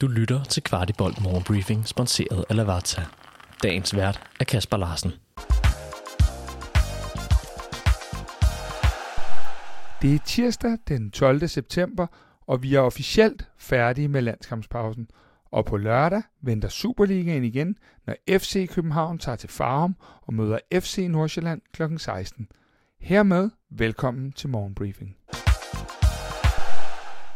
Du lytter til Kvartibolt Morgenbriefing, sponsoreret af Lavazza. Dagens vært er Kasper Larsen. Det er tirsdag den 12. september, og vi er officielt færdige med landskampspausen. Og på lørdag venter Superligaen igen, når FC København tager til Farum og møder FC Nordsjælland kl. 16. Hermed velkommen til Morgenbriefing.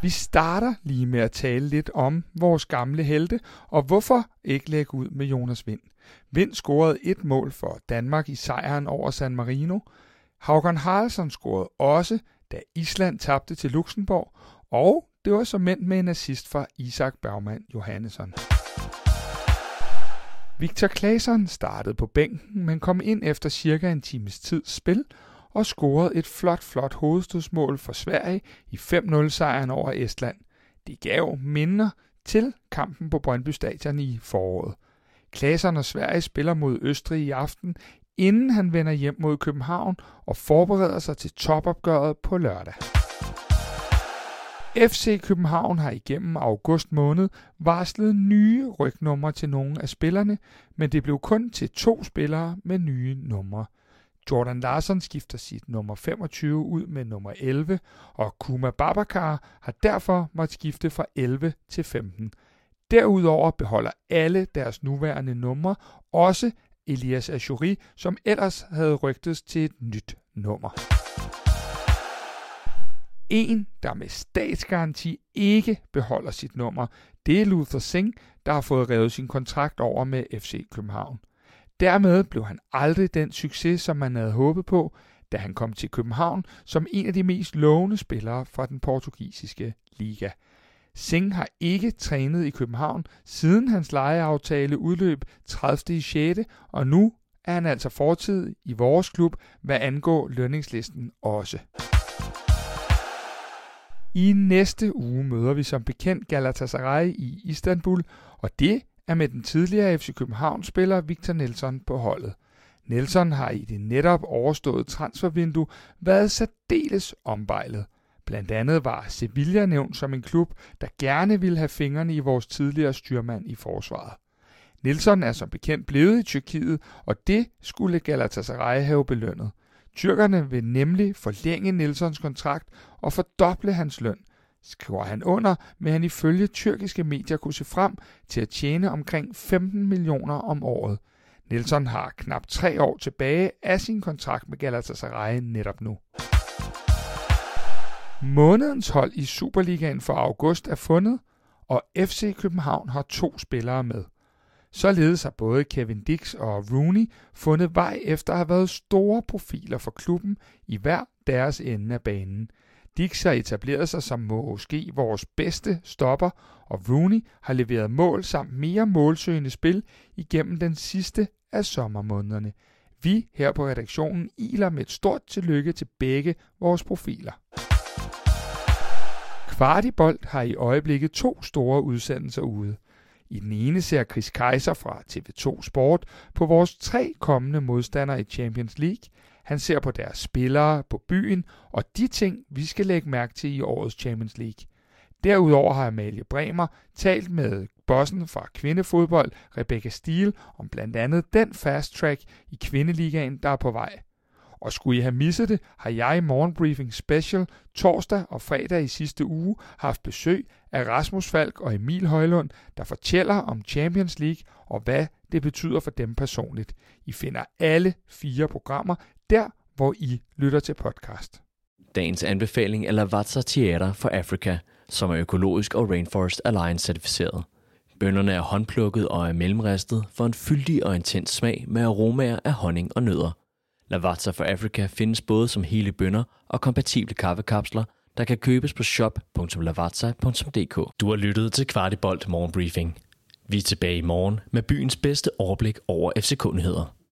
Vi starter lige med at tale lidt om vores gamle helte, og hvorfor ikke lægge ud med Jonas Vind. Vind scorede et mål for Danmark i sejren over San Marino. Haugen Haraldsson scorede også, da Island tabte til Luxembourg, og det var så mænd med en assist fra Isak Bergman Johannesson. Victor Claesson startede på bænken, men kom ind efter cirka en times tid spil og scorede et flot, flot hovedstødsmål for Sverige i 5-0-sejren over Estland. Det gav minder til kampen på Brøndby Stadion i foråret. Klasserne og Sverige spiller mod Østrig i aften, inden han vender hjem mod København og forbereder sig til topopgøret på lørdag. FC København har igennem august måned varslet nye rygnumre til nogle af spillerne, men det blev kun til to spillere med nye numre. Jordan Larson skifter sit nummer 25 ud med nummer 11, og Kuma Babakar har derfor måttet skifte fra 11 til 15. Derudover beholder alle deres nuværende numre, også Elias Ashuri, som ellers havde rygtet til et nyt nummer. En, der med statsgaranti ikke beholder sit nummer, det er Luther Singh, der har fået revet sin kontrakt over med FC København. Dermed blev han aldrig den succes, som man havde håbet på, da han kom til København som en af de mest lovende spillere fra den portugisiske liga. Singh har ikke trænet i København, siden hans lejeaftale udløb 30. 6. og nu er han altså fortid i vores klub, hvad angår lønningslisten også. I næste uge møder vi som bekendt Galatasaray i Istanbul, og det er med den tidligere FC København-spiller Victor Nelson på holdet. Nelson har i det netop overståede transfervindue været særdeles ombejlet. Blandt andet var Sevilla nævnt som en klub, der gerne ville have fingrene i vores tidligere styrmand i forsvaret. Nelson er som bekendt blevet i Tyrkiet, og det skulle Galatasaray have belønnet. Tyrkerne vil nemlig forlænge Nelsons kontrakt og fordoble hans løn – Skriver han under, vil han ifølge tyrkiske medier kunne se frem til at tjene omkring 15 millioner om året. Nelson har knap tre år tilbage af sin kontrakt med Galatasaray netop nu. Månedens hold i Superligaen for august er fundet, og FC København har to spillere med. Således har både Kevin Dix og Rooney fundet vej efter at have været store profiler for klubben i hver deres ende af banen – Dix har etableret sig som måske vores bedste stopper, og Rooney har leveret mål samt mere målsøgende spil igennem den sidste af sommermånederne. Vi her på redaktionen iler med et stort tillykke til begge vores profiler. Kvartibolt har i øjeblikket to store udsendelser ude. I den ene ser Chris Kaiser fra TV2 Sport på vores tre kommende modstandere i Champions League – han ser på deres spillere, på byen og de ting, vi skal lægge mærke til i årets Champions League. Derudover har Amalie Bremer talt med bossen fra kvindefodbold, Rebecca Steele, om blandt andet den fast track i kvindeligaen, der er på vej. Og skulle I have misset det, har jeg i Morgenbriefing Special torsdag og fredag i sidste uge haft besøg af Rasmus Falk og Emil Højlund, der fortæller om Champions League og hvad det betyder for dem personligt. I finder alle fire programmer der, hvor I lytter til podcast. Dagens anbefaling er Lavazza Theater for Africa, som er økologisk og Rainforest Alliance certificeret. Bønderne er håndplukket og er mellemristet for en fyldig og intens smag med aromaer af honning og nødder. Lavazza for Africa findes både som hele bønder og kompatible kaffekapsler, der kan købes på shop.lavazza.dk. Du har lyttet til Kvartibolt Morgenbriefing. Vi er tilbage i morgen med byens bedste overblik over FC-kundigheder.